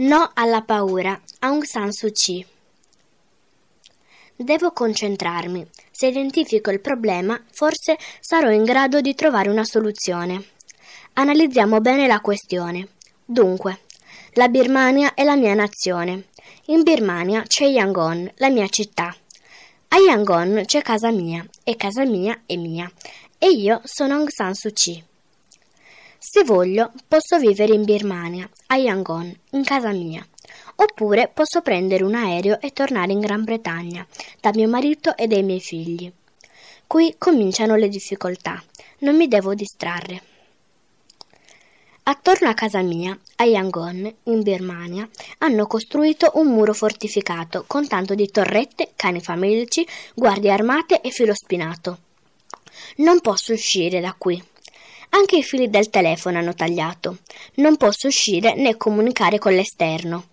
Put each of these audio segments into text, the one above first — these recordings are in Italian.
No alla paura. Aung San Suu Kyi. Devo concentrarmi. Se identifico il problema, forse sarò in grado di trovare una soluzione. Analizziamo bene la questione. Dunque, la Birmania è la mia nazione. In Birmania c'è Yangon, la mia città. A Yangon c'è casa mia, e casa mia è mia, e io sono Aung San Suu Kyi. Se voglio, posso vivere in Birmania, a Yangon, in casa mia. Oppure posso prendere un aereo e tornare in Gran Bretagna, da mio marito e dai miei figli. Qui cominciano le difficoltà. Non mi devo distrarre. Attorno a casa mia, a Yangon, in Birmania, hanno costruito un muro fortificato con tanto di torrette, cani famelici, guardie armate e filo spinato. Non posso uscire da qui. Anche i fili del telefono hanno tagliato. Non posso uscire né comunicare con l'esterno.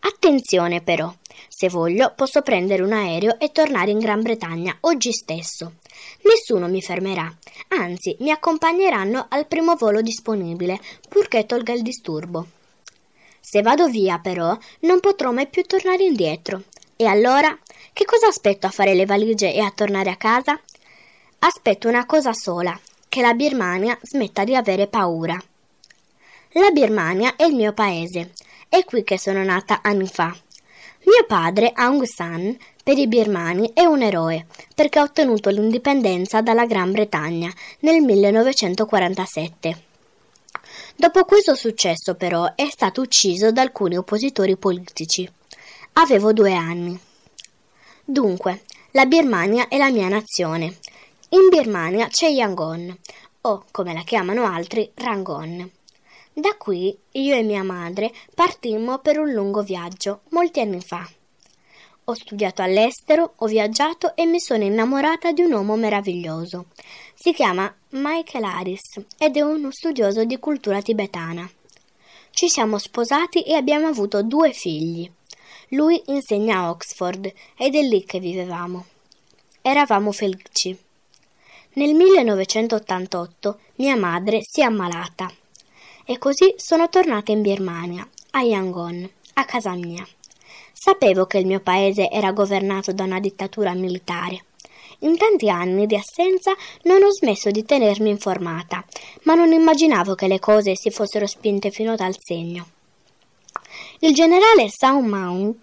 Attenzione però, se voglio posso prendere un aereo e tornare in Gran Bretagna oggi stesso. Nessuno mi fermerà, anzi mi accompagneranno al primo volo disponibile, purché tolga il disturbo. Se vado via però non potrò mai più tornare indietro. E allora che cosa aspetto a fare le valigie e a tornare a casa? Aspetto una cosa sola, che la Birmania smetta di avere paura. La Birmania è il mio paese. È qui che sono nata anni fa. Mio padre, Aung San, per i birmani è un eroe, perché ha ottenuto l'indipendenza dalla Gran Bretagna nel 1947. Dopo questo successo, però, è stato ucciso da alcuni oppositori politici. Avevo due anni. Dunque, la Birmania è la mia nazione in Birmania c'è Yangon, o come la chiamano altri, Rangon. Da qui io e mia madre partimmo per un lungo viaggio, molti anni fa. Ho studiato all'estero, ho viaggiato e mi sono innamorata di un uomo meraviglioso. Si chiama Michael Harris ed è uno studioso di cultura tibetana. Ci siamo sposati e abbiamo avuto due figli. Lui insegna a Oxford ed è lì che vivevamo. Eravamo felici. Nel 1988 mia madre si è ammalata e così sono tornata in Birmania, a Yangon, a casa mia. Sapevo che il mio paese era governato da una dittatura militare. In tanti anni di assenza non ho smesso di tenermi informata, ma non immaginavo che le cose si fossero spinte fino dal segno. Il generale Sao Maung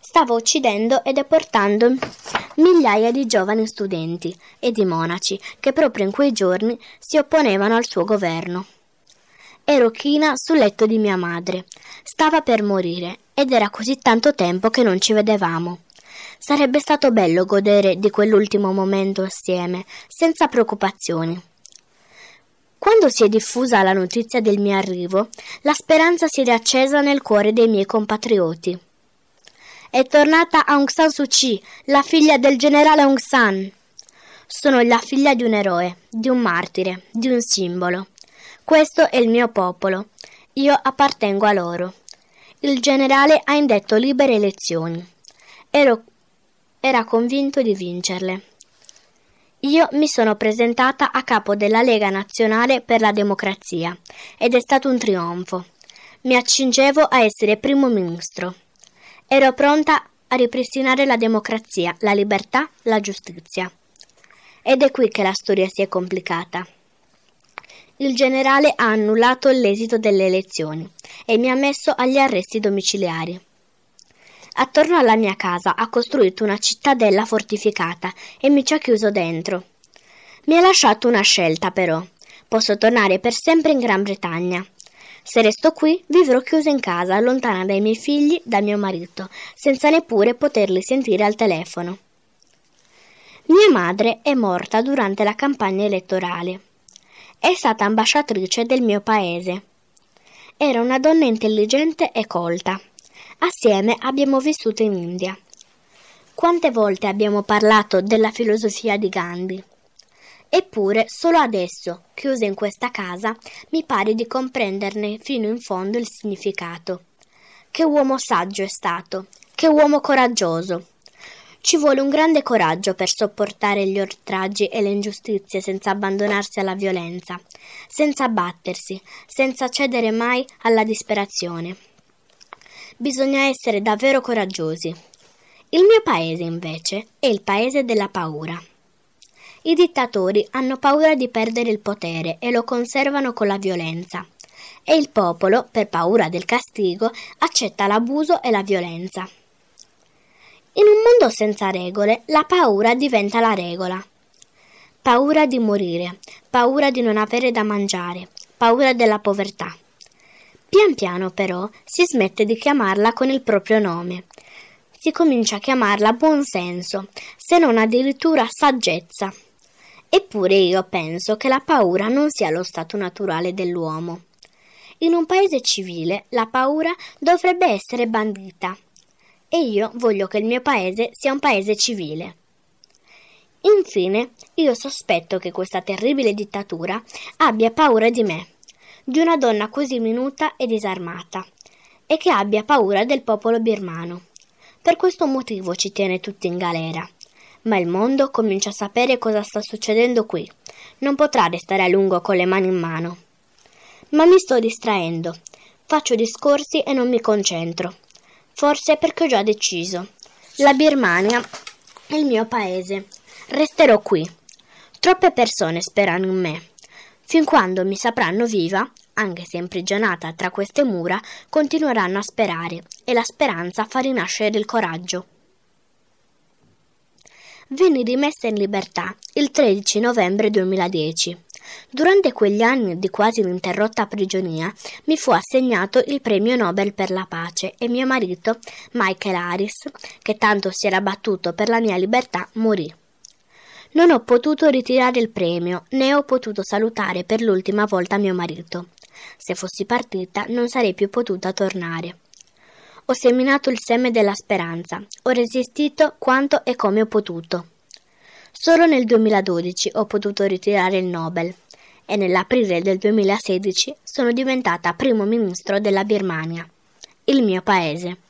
stava uccidendo e deportando migliaia di giovani studenti e di monaci che proprio in quei giorni si opponevano al suo governo. Ero china sul letto di mia madre. Stava per morire ed era così tanto tempo che non ci vedevamo. Sarebbe stato bello godere di quell'ultimo momento assieme, senza preoccupazioni. Quando si è diffusa la notizia del mio arrivo, la speranza si è riaccesa nel cuore dei miei compatrioti. È tornata Aung San Suu Kyi, la figlia del generale Aung San. Sono la figlia di un eroe, di un martire, di un simbolo. Questo è il mio popolo. Io appartengo a loro. Il generale ha indetto libere elezioni. Ero, era convinto di vincerle. Io mi sono presentata a capo della Lega Nazionale per la Democrazia ed è stato un trionfo. Mi accingevo a essere primo ministro. Ero pronta a ripristinare la democrazia, la libertà, la giustizia. Ed è qui che la storia si è complicata. Il generale ha annullato l'esito delle elezioni e mi ha messo agli arresti domiciliari. Attorno alla mia casa ha costruito una cittadella fortificata e mi ci ha chiuso dentro. Mi ha lasciato una scelta però. Posso tornare per sempre in Gran Bretagna se resto qui, vivrò chiusa in casa, lontana dai miei figli, dal mio marito, senza neppure poterli sentire al telefono. Mia madre è morta durante la campagna elettorale. È stata ambasciatrice del mio paese. Era una donna intelligente e colta. Assieme abbiamo vissuto in India. Quante volte abbiamo parlato della filosofia di Gandhi? Eppure, solo adesso, chiusa in questa casa, mi pare di comprenderne fino in fondo il significato. Che uomo saggio è stato, che uomo coraggioso. Ci vuole un grande coraggio per sopportare gli oltraggi e le ingiustizie senza abbandonarsi alla violenza, senza abbattersi, senza cedere mai alla disperazione. bisogna essere davvero coraggiosi. Il mio paese, invece, è il paese della paura. I dittatori hanno paura di perdere il potere e lo conservano con la violenza. E il popolo, per paura del castigo, accetta l'abuso e la violenza. In un mondo senza regole, la paura diventa la regola. Paura di morire, paura di non avere da mangiare, paura della povertà. Pian piano però si smette di chiamarla con il proprio nome. Si comincia a chiamarla buonsenso, se non addirittura saggezza. Eppure io penso che la paura non sia lo stato naturale dell'uomo. In un paese civile la paura dovrebbe essere bandita e io voglio che il mio paese sia un paese civile. Infine, io sospetto che questa terribile dittatura abbia paura di me, di una donna così minuta e disarmata, e che abbia paura del popolo birmano. Per questo motivo ci tiene tutti in galera. Ma il mondo comincia a sapere cosa sta succedendo qui. Non potrà restare a lungo con le mani in mano. Ma mi sto distraendo. Faccio discorsi e non mi concentro. Forse perché ho già deciso. La Birmania è il mio paese. Resterò qui. Troppe persone sperano in me. Fin quando mi sapranno viva, anche se imprigionata tra queste mura, continueranno a sperare e la speranza fa rinascere il coraggio. Venni rimessa in libertà il 13 novembre 2010. Durante quegli anni di quasi ininterrotta prigionia mi fu assegnato il premio Nobel per la pace e mio marito, Michael Harris, che tanto si era battuto per la mia libertà, morì. Non ho potuto ritirare il premio, né ho potuto salutare per l'ultima volta mio marito. Se fossi partita non sarei più potuta tornare. Ho seminato il seme della speranza, ho resistito quanto e come ho potuto. Solo nel 2012 ho potuto ritirare il Nobel e nell'aprile del 2016 sono diventata primo ministro della Birmania, il mio paese.